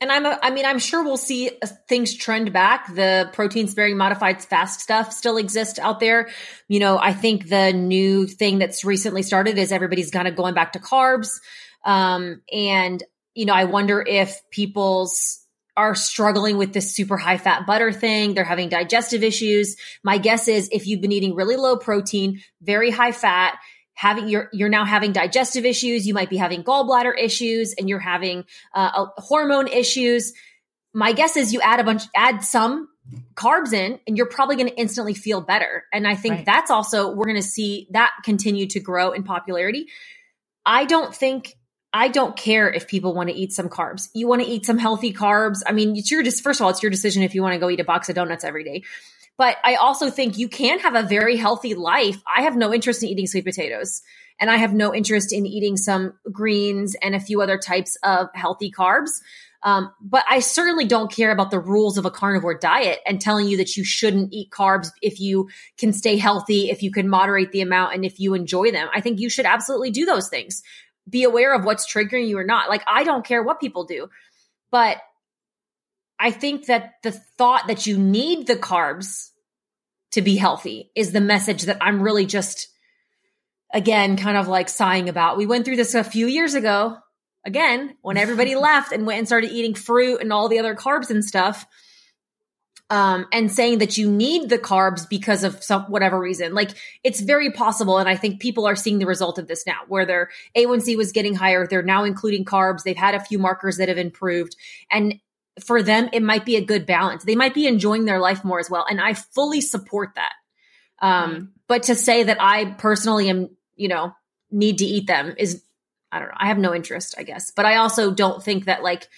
And I'm, a, I mean, I'm sure we'll see uh, things trend back. The protein sparing modified fast stuff still exists out there. You know, I think the new thing that's recently started is everybody's kind of going back to carbs. Um, and, you know, I wonder if people's are struggling with this super high fat butter thing. They're having digestive issues. My guess is if you've been eating really low protein, very high fat, having you're you're now having digestive issues. You might be having gallbladder issues and you're having uh, hormone issues. My guess is you add a bunch add some carbs in and you're probably going to instantly feel better. And i think right. that's also we're going to see that continue to grow in popularity. I don't think i don't care if people want to eat some carbs. You want to eat some healthy carbs. I mean it's your just first of all it's your decision if you want to go eat a box of donuts every day but I also think you can have a very healthy life. I have no interest in eating sweet potatoes and I have no interest in eating some greens and a few other types of healthy carbs. Um, but I certainly don't care about the rules of a carnivore diet and telling you that you shouldn't eat carbs if you can stay healthy, if you can moderate the amount, and if you enjoy them. I think you should absolutely do those things. Be aware of what's triggering you or not. Like, I don't care what people do, but I think that the thought that you need the carbs to be healthy is the message that I'm really just, again, kind of like sighing about. We went through this a few years ago, again, when everybody left and went and started eating fruit and all the other carbs and stuff. Um, and saying that you need the carbs because of some whatever reason. Like it's very possible, and I think people are seeing the result of this now, where their A1C was getting higher. They're now including carbs. They've had a few markers that have improved, and for them, it might be a good balance. They might be enjoying their life more as well. And I fully support that. Um, mm. but to say that I personally am, you know, need to eat them is, I don't know. I have no interest, I guess. But I also don't think that like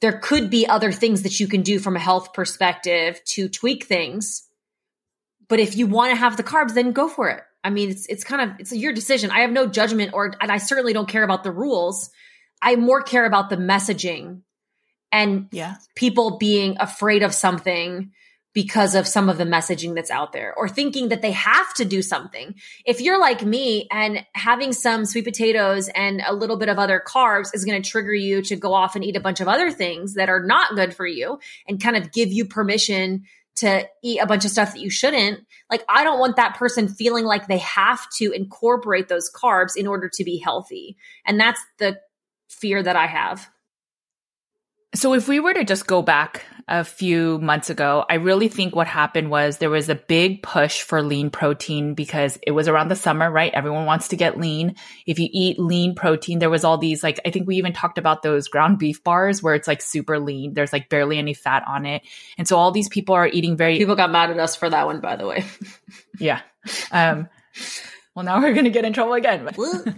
there could be other things that you can do from a health perspective to tweak things. But if you want to have the carbs, then go for it. I mean, it's it's kind of it's your decision. I have no judgment or and I certainly don't care about the rules. I more care about the messaging and yeah. people being afraid of something because of some of the messaging that's out there or thinking that they have to do something. If you're like me and having some sweet potatoes and a little bit of other carbs is going to trigger you to go off and eat a bunch of other things that are not good for you and kind of give you permission to eat a bunch of stuff that you shouldn't. Like, I don't want that person feeling like they have to incorporate those carbs in order to be healthy. And that's the fear that I have. So if we were to just go back a few months ago, I really think what happened was there was a big push for lean protein because it was around the summer, right? Everyone wants to get lean. If you eat lean protein, there was all these like I think we even talked about those ground beef bars where it's like super lean. There's like barely any fat on it. And so all these people are eating very People got mad at us for that one by the way. yeah. Um well, now we're going to get in trouble again.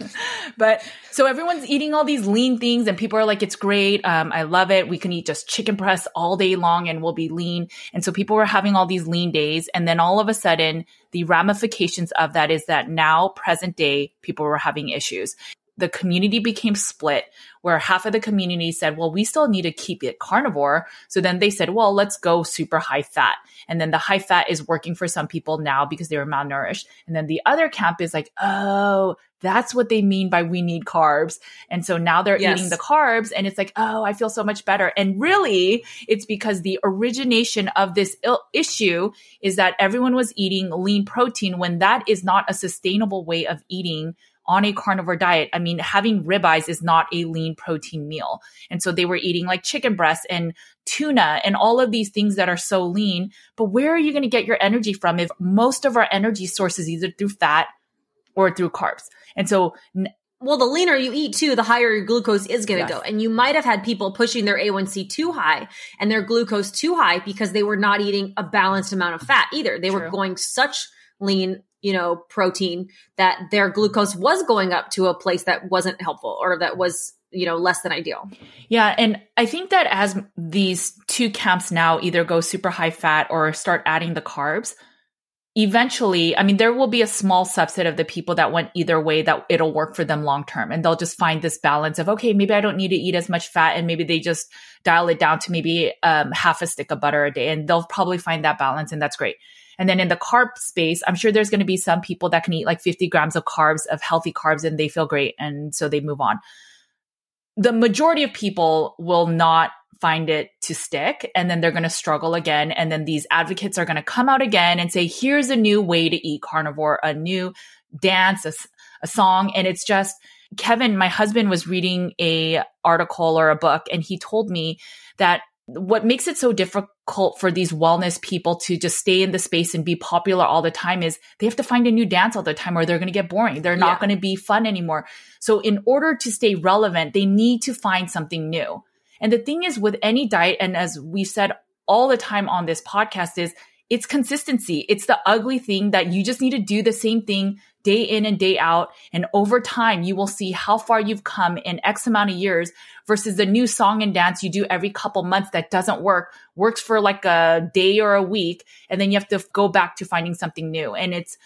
but so everyone's eating all these lean things and people are like, it's great. Um, I love it. We can eat just chicken breasts all day long and we'll be lean. And so people were having all these lean days. And then all of a sudden, the ramifications of that is that now present day people were having issues the community became split where half of the community said, well, we still need to keep it carnivore. So then they said, well, let's go super high fat. And then the high fat is working for some people now because they were malnourished. And then the other camp is like, oh, that's what they mean by we need carbs. And so now they're yes. eating the carbs and it's like, oh, I feel so much better. And really, it's because the origination of this Ill- issue is that everyone was eating lean protein when that is not a sustainable way of eating on a carnivore diet, I mean, having ribeyes is not a lean protein meal. And so they were eating like chicken breasts and tuna and all of these things that are so lean. But where are you going to get your energy from if most of our energy sources either through fat or through carbs? And so well, the leaner you eat too, the higher your glucose is going to yes. go. And you might have had people pushing their A1C too high and their glucose too high because they were not eating a balanced amount of fat either. They True. were going such lean you know, protein that their glucose was going up to a place that wasn't helpful or that was, you know, less than ideal. Yeah. And I think that as these two camps now either go super high fat or start adding the carbs, eventually, I mean, there will be a small subset of the people that went either way that it'll work for them long term. And they'll just find this balance of, okay, maybe I don't need to eat as much fat. And maybe they just dial it down to maybe um, half a stick of butter a day. And they'll probably find that balance. And that's great. And then in the carb space, I'm sure there's going to be some people that can eat like 50 grams of carbs, of healthy carbs, and they feel great. And so they move on. The majority of people will not find it to stick and then they're going to struggle again. And then these advocates are going to come out again and say, here's a new way to eat carnivore, a new dance, a, a song. And it's just, Kevin, my husband was reading a article or a book and he told me that what makes it so difficult for these wellness people to just stay in the space and be popular all the time is they have to find a new dance all the time or they're going to get boring. They're not yeah. going to be fun anymore. So in order to stay relevant, they need to find something new. And the thing is with any diet, and as we've said all the time on this podcast is it's consistency. It's the ugly thing that you just need to do the same thing day in and day out. And over time, you will see how far you've come in X amount of years versus the new song and dance you do every couple months that doesn't work, works for like a day or a week. And then you have to go back to finding something new. And it's,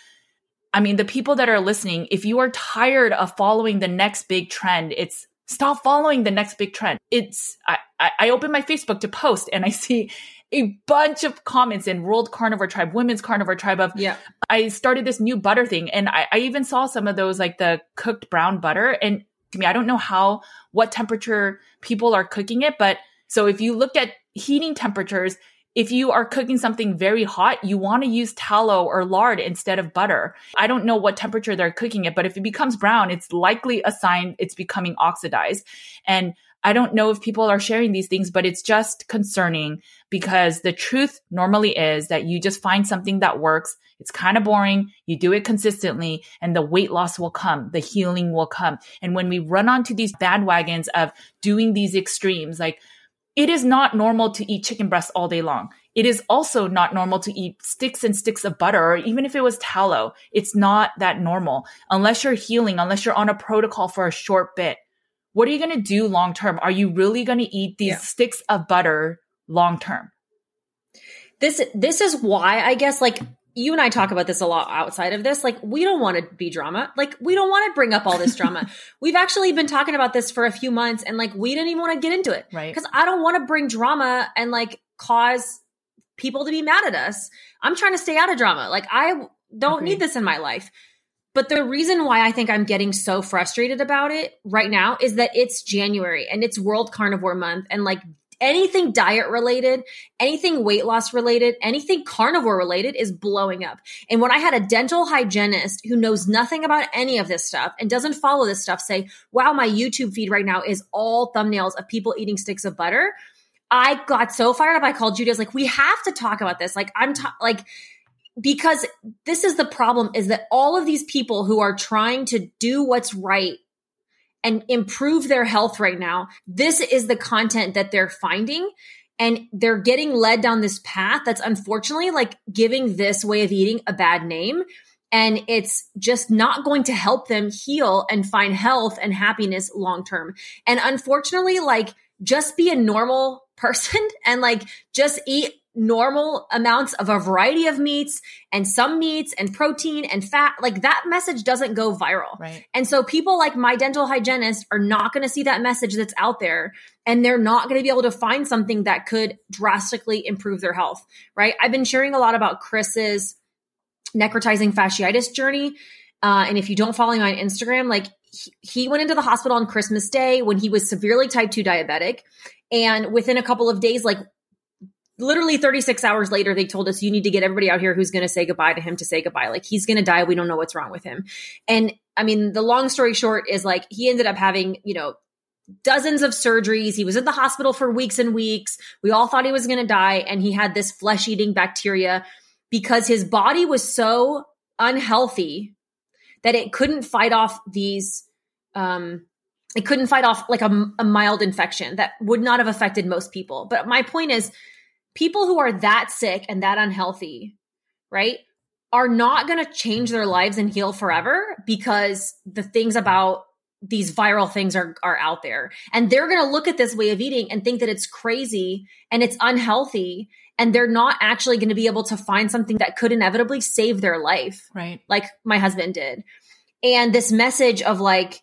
I mean, the people that are listening, if you are tired of following the next big trend, it's stop following the next big trend. It's, I, I open my Facebook to post and I see a bunch of comments in World Carnivore Tribe, Women's Carnivore Tribe of, yeah, I started this new butter thing. And I, I even saw some of those, like the cooked brown butter. And to me, I don't know how, what temperature people are cooking it. But so if you look at heating temperatures, if you are cooking something very hot, you want to use tallow or lard instead of butter. I don't know what temperature they're cooking it, but if it becomes brown, it's likely a sign it's becoming oxidized. And I don't know if people are sharing these things, but it's just concerning because the truth normally is that you just find something that works. It's kind of boring. You do it consistently and the weight loss will come. The healing will come. And when we run onto these bandwagons of doing these extremes, like it is not normal to eat chicken breasts all day long. It is also not normal to eat sticks and sticks of butter, or even if it was tallow. It's not that normal unless you're healing, unless you're on a protocol for a short bit what are you going to do long term? Are you really going to eat these yeah. sticks of butter long term? This this is why I guess like you and I talk about this a lot outside of this. Like, we don't want to be drama. Like, we don't want to bring up all this drama. We've actually been talking about this for a few months and like, we didn't even want to get into it. Right. Cause I don't want to bring drama and like cause people to be mad at us. I'm trying to stay out of drama. Like, I don't Agreed. need this in my life. But the reason why I think I'm getting so frustrated about it right now is that it's January and it's World Carnivore Month and like anything diet related, anything weight loss related, anything carnivore related is blowing up. And when I had a dental hygienist who knows nothing about any of this stuff and doesn't follow this stuff say, wow, my YouTube feed right now is all thumbnails of people eating sticks of butter. I got so fired up. I called Judy. I was like, we have to talk about this. Like, I'm like, because this is the problem is that all of these people who are trying to do what's right and improve their health right now, this is the content that they're finding. And they're getting led down this path that's unfortunately like giving this way of eating a bad name. And it's just not going to help them heal and find health and happiness long term. And unfortunately, like just be a normal person and like just eat normal amounts of a variety of meats and some meats and protein and fat like that message doesn't go viral. Right. And so people like my dental hygienist are not going to see that message that's out there and they're not going to be able to find something that could drastically improve their health right? I've been sharing a lot about chris's necrotizing fasciitis journey uh, and if you don't follow me on instagram like he, he went into the hospital on christmas day when he was severely type 2 diabetic and within a couple of days like literally 36 hours later, they told us, you need to get everybody out here who's going to say goodbye to him to say goodbye. Like he's going to die. We don't know what's wrong with him. And I mean, the long story short is like he ended up having, you know, dozens of surgeries. He was in the hospital for weeks and weeks. We all thought he was going to die. And he had this flesh eating bacteria because his body was so unhealthy that it couldn't fight off these, um, it couldn't fight off like a, a mild infection that would not have affected most people. But my point is, people who are that sick and that unhealthy, right, are not going to change their lives and heal forever because the things about these viral things are are out there. And they're going to look at this way of eating and think that it's crazy and it's unhealthy and they're not actually going to be able to find something that could inevitably save their life right. like my husband did. And this message of like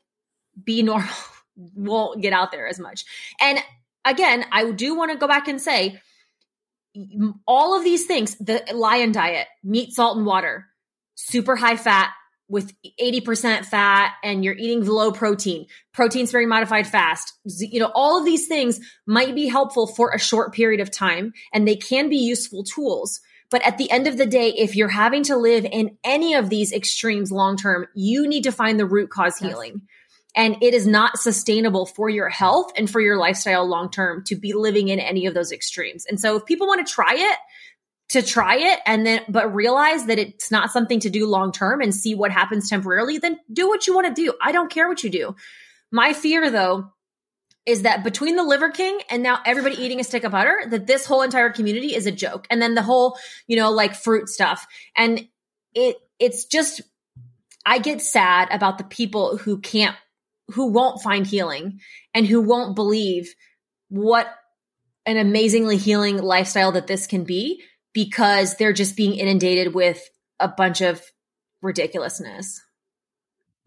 be normal won't get out there as much. And again i do want to go back and say all of these things, the lion diet, meat, salt, and water, super high fat with 80% fat, and you're eating low protein, protein sparing modified fast. You know, all of these things might be helpful for a short period of time, and they can be useful tools. But at the end of the day, if you're having to live in any of these extremes long term, you need to find the root cause yes. healing. And it is not sustainable for your health and for your lifestyle long term to be living in any of those extremes. And so if people want to try it, to try it and then but realize that it's not something to do long term and see what happens temporarily, then do what you want to do. I don't care what you do. My fear though is that between the Liver King and now everybody eating a stick of butter, that this whole entire community is a joke. And then the whole, you know, like fruit stuff. And it it's just I get sad about the people who can't who won't find healing and who won't believe what an amazingly healing lifestyle that this can be because they're just being inundated with a bunch of ridiculousness.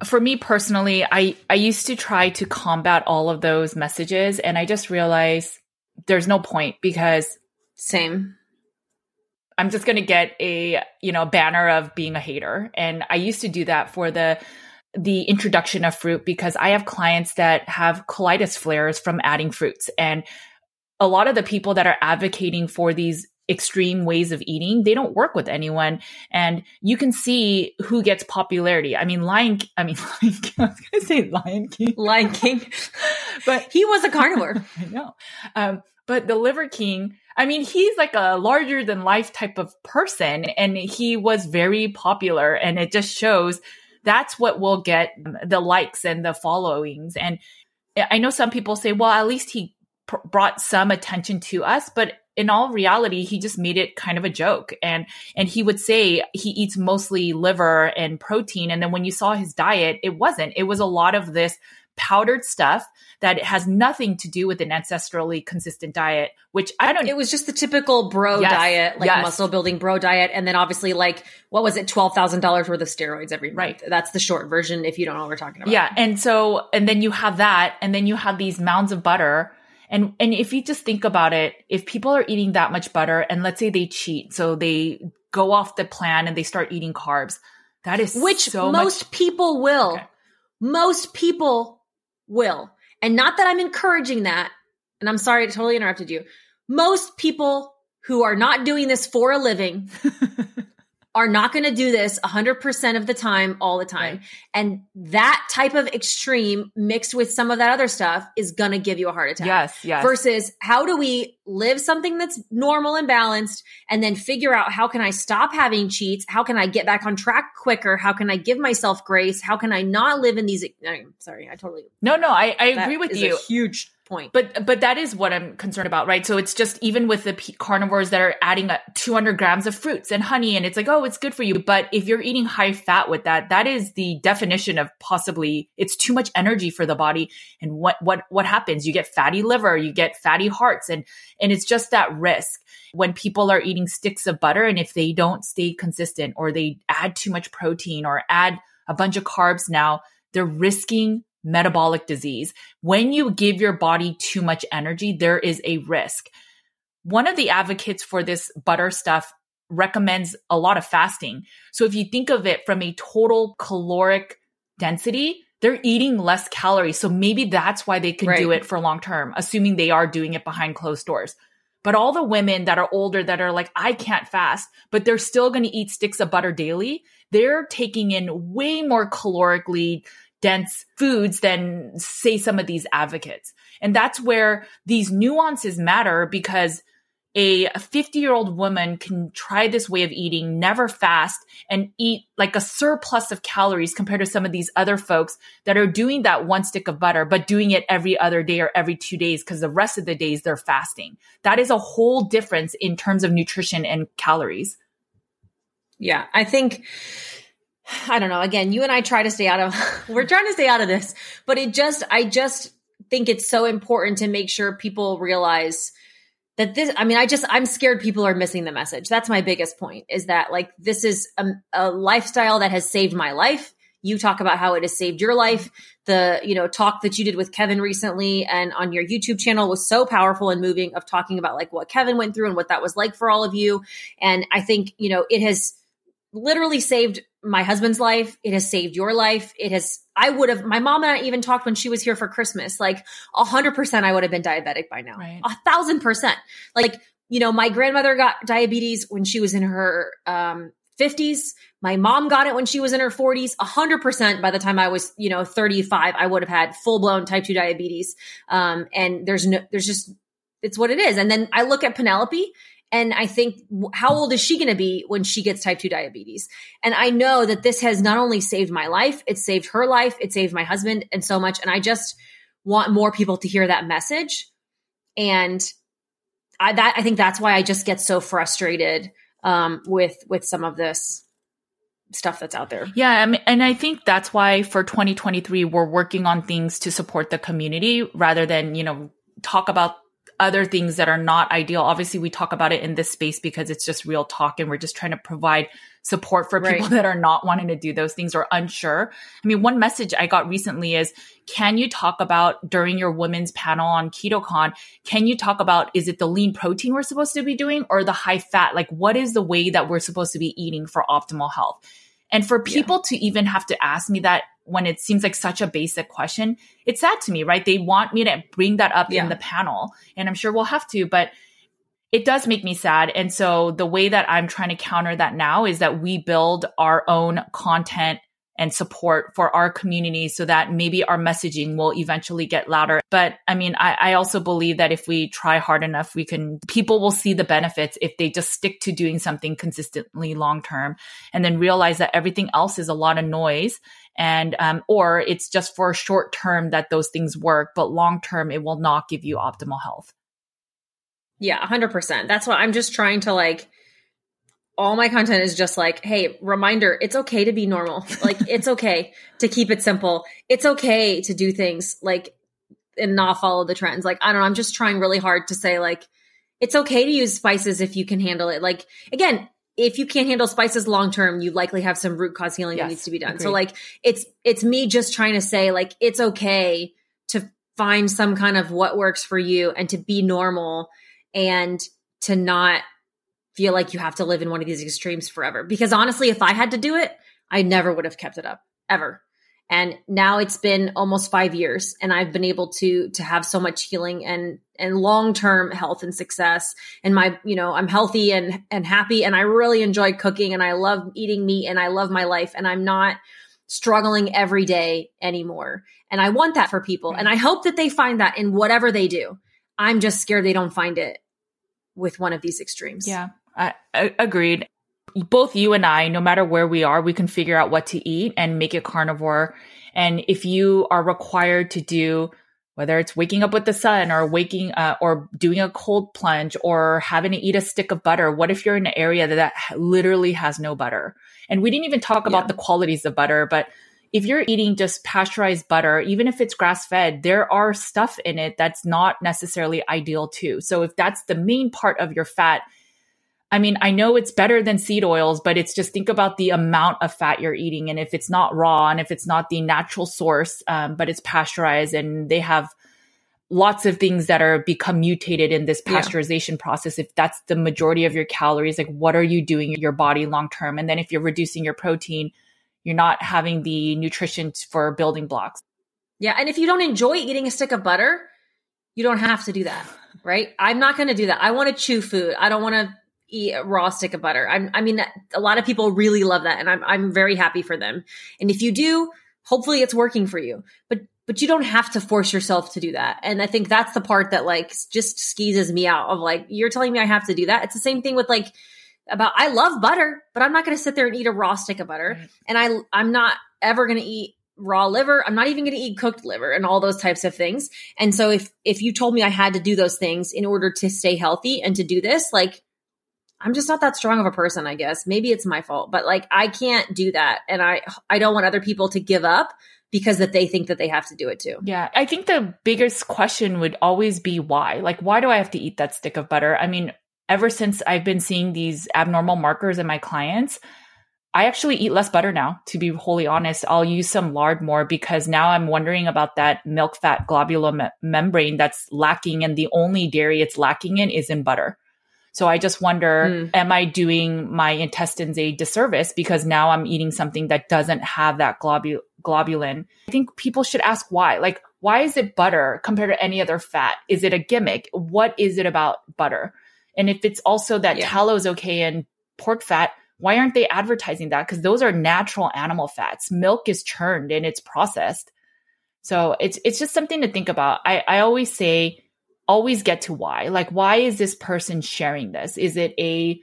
For me personally, I, I used to try to combat all of those messages and I just realized there's no point because same I'm just going to get a, you know, banner of being a hater. And I used to do that for the the introduction of fruit because I have clients that have colitis flares from adding fruits. And a lot of the people that are advocating for these extreme ways of eating, they don't work with anyone. And you can see who gets popularity. I mean, Lion, I mean, Lion King, I was going to say Lion King. Lion King. but he was a carnivore. I know. Um, but the Liver King, I mean, he's like a larger than life type of person and he was very popular and it just shows that's what will get um, the likes and the followings. And I know some people say, well, at least he pr- brought some attention to us, but in all reality, he just made it kind of a joke. And, and he would say he eats mostly liver and protein. And then when you saw his diet, it wasn't, it was a lot of this powdered stuff that it has nothing to do with an ancestrally consistent diet, which I don't It was just the typical bro yes, diet, like yes. muscle building bro diet. And then obviously like, what was it? $12,000 worth of steroids every month. Right. That's the short version if you don't know what we're talking about. Yeah. And so, and then you have that, and then you have these mounds of butter. And, and if you just think about it, if people are eating that much butter and let's say they cheat, so they go off the plan and they start eating carbs, that is which so most much- people will. Okay. Most people will. And not that I'm encouraging that. And I'm sorry I totally interrupted you. Most people who are not doing this for a living are not going to do this 100% of the time, all the time. Right. And that type of extreme mixed with some of that other stuff is going to give you a heart attack. Yes, yes. Versus how do we live something that's normal and balanced and then figure out how can I stop having cheats? How can I get back on track quicker? How can I give myself grace? How can I not live in these? I'm sorry, I totally. No, no, I, I agree with you. huge point. But but that is what I'm concerned about, right? So it's just even with the carnivores that are adding 200 grams of fruits and honey, and it's like, oh, it's good for you. But if you're eating high fat with that, that is the definition of possibly it's too much energy for the body. And what what what happens? You get fatty liver, you get fatty hearts, and and it's just that risk when people are eating sticks of butter, and if they don't stay consistent or they add too much protein or add a bunch of carbs now, they're risking metabolic disease. When you give your body too much energy, there is a risk. One of the advocates for this butter stuff recommends a lot of fasting. So if you think of it from a total caloric density, they're eating less calories. So maybe that's why they can right. do it for long term, assuming they are doing it behind closed doors. But all the women that are older that are like, I can't fast, but they're still going to eat sticks of butter daily, they're taking in way more calorically dense foods than say some of these advocates. And that's where these nuances matter because a 50 year old woman can try this way of eating, never fast, and eat like a surplus of calories compared to some of these other folks that are doing that one stick of butter, but doing it every other day or every two days because the rest of the days they're fasting. That is a whole difference in terms of nutrition and calories. Yeah, I think I don't know. Again, you and I try to stay out of, we're trying to stay out of this, but it just, I just think it's so important to make sure people realize that this, I mean, I just, I'm scared people are missing the message. That's my biggest point is that like, this is a, a lifestyle that has saved my life. You talk about how it has saved your life. The, you know, talk that you did with Kevin recently and on your YouTube channel was so powerful and moving of talking about like what Kevin went through and what that was like for all of you. And I think, you know, it has, literally saved my husband's life. It has saved your life. It has, I would have, my mom and I even talked when she was here for Christmas, like a hundred percent, I would have been diabetic by now. A thousand percent. Like, you know, my grandmother got diabetes when she was in her, um, 50s. My mom got it when she was in her 40s. 100% by the time I was, you know, 35, I would have had full blown type 2 diabetes. Um, and there's no, there's just, it's what it is. And then I look at Penelope and I think, how old is she going to be when she gets type 2 diabetes? And I know that this has not only saved my life, it saved her life, it saved my husband and so much. And I just want more people to hear that message. And I, that, I think that's why I just get so frustrated um, with, with some of this stuff that's out there. Yeah. I mean, and I think that's why for 2023, we're working on things to support the community rather than, you know, talk about other things that are not ideal. Obviously, we talk about it in this space because it's just real talk and we're just trying to provide support for people right. that are not wanting to do those things or unsure. I mean, one message I got recently is can you talk about during your women's panel on KetoCon, can you talk about is it the lean protein we're supposed to be doing or the high fat? Like, what is the way that we're supposed to be eating for optimal health? And for people yeah. to even have to ask me that when it seems like such a basic question, it's sad to me, right? They want me to bring that up yeah. in the panel, and I'm sure we'll have to, but it does make me sad. And so the way that I'm trying to counter that now is that we build our own content and support for our community so that maybe our messaging will eventually get louder. But I mean, I, I, also believe that if we try hard enough, we can, people will see the benefits if they just stick to doing something consistently long term and then realize that everything else is a lot of noise and, um, or it's just for a short term that those things work, but long term, it will not give you optimal health. Yeah, 100%. That's what I'm just trying to like, all my content is just like, hey, reminder, it's okay to be normal. Like, it's okay to keep it simple. It's okay to do things like and not follow the trends. Like, I don't know. I'm just trying really hard to say, like, it's okay to use spices if you can handle it. Like, again, if you can't handle spices long term, you likely have some root cause healing yes, that needs to be done. Agreed. So, like, it's it's me just trying to say, like, it's okay to find some kind of what works for you and to be normal and to not feel like you have to live in one of these extremes forever. Because honestly, if I had to do it, I never would have kept it up ever. And now it's been almost five years and I've been able to, to have so much healing and, and long-term health and success. And my, you know, I'm healthy and, and happy and I really enjoy cooking and I love eating meat and I love my life and I'm not struggling every day anymore. And I want that for people. And I hope that they find that in whatever they do. I'm just scared they don't find it with one of these extremes. Yeah. I, I, agreed. Both you and I, no matter where we are, we can figure out what to eat and make it carnivore. And if you are required to do whether it's waking up with the sun or waking uh, or doing a cold plunge or having to eat a stick of butter what if you're in an area that, that literally has no butter and we didn't even talk about yeah. the qualities of butter but if you're eating just pasteurized butter even if it's grass fed there are stuff in it that's not necessarily ideal too so if that's the main part of your fat I mean, I know it's better than seed oils, but it's just think about the amount of fat you're eating. And if it's not raw and if it's not the natural source, um, but it's pasteurized and they have lots of things that are become mutated in this pasteurization yeah. process, if that's the majority of your calories, like what are you doing in your body long term? And then if you're reducing your protein, you're not having the nutrition for building blocks. Yeah. And if you don't enjoy eating a stick of butter, you don't have to do that, right? I'm not going to do that. I want to chew food. I don't want to eat a raw stick of butter. I'm, I mean, a lot of people really love that, and I'm I'm very happy for them. And if you do, hopefully it's working for you. But but you don't have to force yourself to do that. And I think that's the part that like just skeezes me out of like you're telling me I have to do that. It's the same thing with like about I love butter, but I'm not going to sit there and eat a raw stick of butter. Right. And I I'm not ever going to eat raw liver. I'm not even going to eat cooked liver and all those types of things. And so if if you told me I had to do those things in order to stay healthy and to do this, like I'm just not that strong of a person, I guess. Maybe it's my fault, but like I can't do that and I I don't want other people to give up because that they think that they have to do it too. Yeah. I think the biggest question would always be why? Like why do I have to eat that stick of butter? I mean, ever since I've been seeing these abnormal markers in my clients, I actually eat less butter now, to be wholly honest. I'll use some lard more because now I'm wondering about that milk fat globular me- membrane that's lacking. And the only dairy it's lacking in is in butter. So I just wonder, mm. am I doing my intestines a disservice because now I'm eating something that doesn't have that globu- globulin? I think people should ask why. Like, why is it butter compared to any other fat? Is it a gimmick? What is it about butter? And if it's also that yeah. tallow is okay and pork fat, why aren't they advertising that? Because those are natural animal fats. Milk is churned and it's processed. So it's it's just something to think about. I, I always say always get to why. Like, why is this person sharing this? Is it a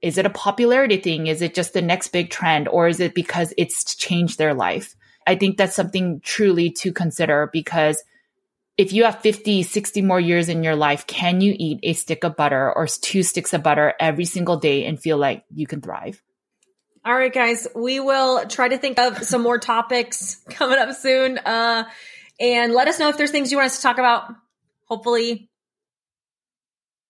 is it a popularity thing? Is it just the next big trend? Or is it because it's changed their life? I think that's something truly to consider because if you have 50, 60 more years in your life, can you eat a stick of butter or two sticks of butter every single day and feel like you can thrive? All right, guys, we will try to think of some more topics coming up soon. Uh, and let us know if there's things you want us to talk about hopefully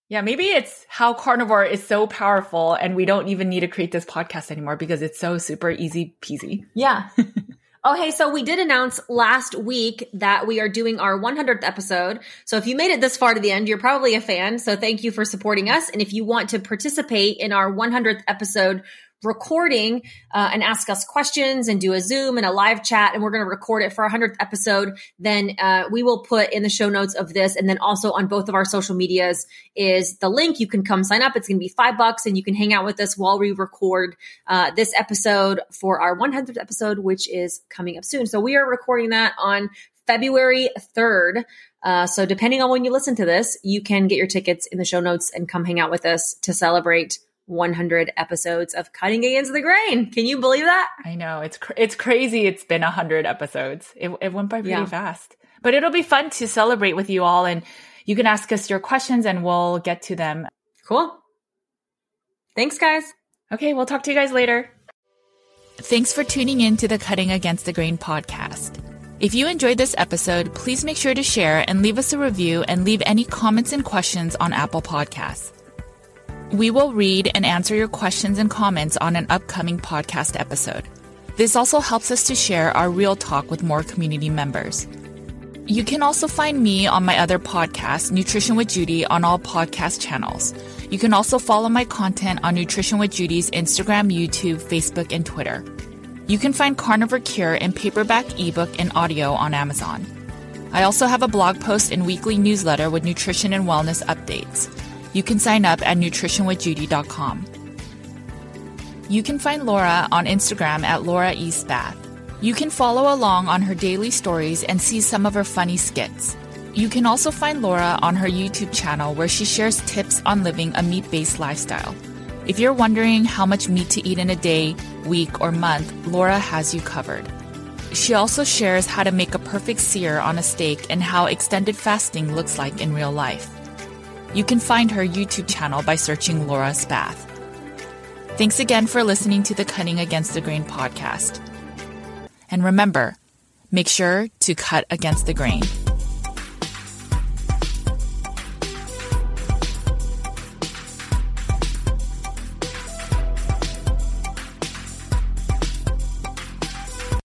yeah, maybe it's how carnivore is so powerful and we don't even need to create this podcast anymore because it's so super easy peasy. Yeah. oh, hey, so we did announce last week that we are doing our 100th episode. So if you made it this far to the end, you're probably a fan. So thank you for supporting us. And if you want to participate in our 100th episode recording uh, and ask us questions and do a Zoom and a live chat, and we're going to record it for our 100th episode, then uh, we will put in the show notes of this. And then also on both of our social medias is the link. You can come sign up. It's going to be five bucks, and you can hang out with us while we record uh, this episode for our 100th episode, which is coming up soon. So we are recording that on February 3rd. Uh, so depending on when you listen to this, you can get your tickets in the show notes and come hang out with us to celebrate 100 episodes of cutting against the grain. Can you believe that? I know it's cr- it's crazy. It's been 100 episodes. It, it went by pretty yeah. fast, but it'll be fun to celebrate with you all, and you can ask us your questions, and we'll get to them. Cool. Thanks, guys. Okay, we'll talk to you guys later. Thanks for tuning in to the Cutting Against the Grain podcast. If you enjoyed this episode, please make sure to share and leave us a review and leave any comments and questions on Apple Podcasts. We will read and answer your questions and comments on an upcoming podcast episode. This also helps us to share our real talk with more community members. You can also find me on my other podcast, Nutrition with Judy, on all podcast channels. You can also follow my content on Nutrition with Judy's Instagram, YouTube, Facebook, and Twitter. You can find Carnivore Cure in paperback, ebook, and audio on Amazon. I also have a blog post and weekly newsletter with nutrition and wellness updates. You can sign up at nutritionwithjudy.com. You can find Laura on Instagram at Laura Spath. You can follow along on her daily stories and see some of her funny skits. You can also find Laura on her YouTube channel where she shares tips on living a meat based lifestyle. If you're wondering how much meat to eat in a day, week, or month, Laura has you covered. She also shares how to make a perfect sear on a steak and how extended fasting looks like in real life. You can find her YouTube channel by searching Laura Spath. Thanks again for listening to the Cutting Against the Grain podcast. And remember, make sure to cut against the grain.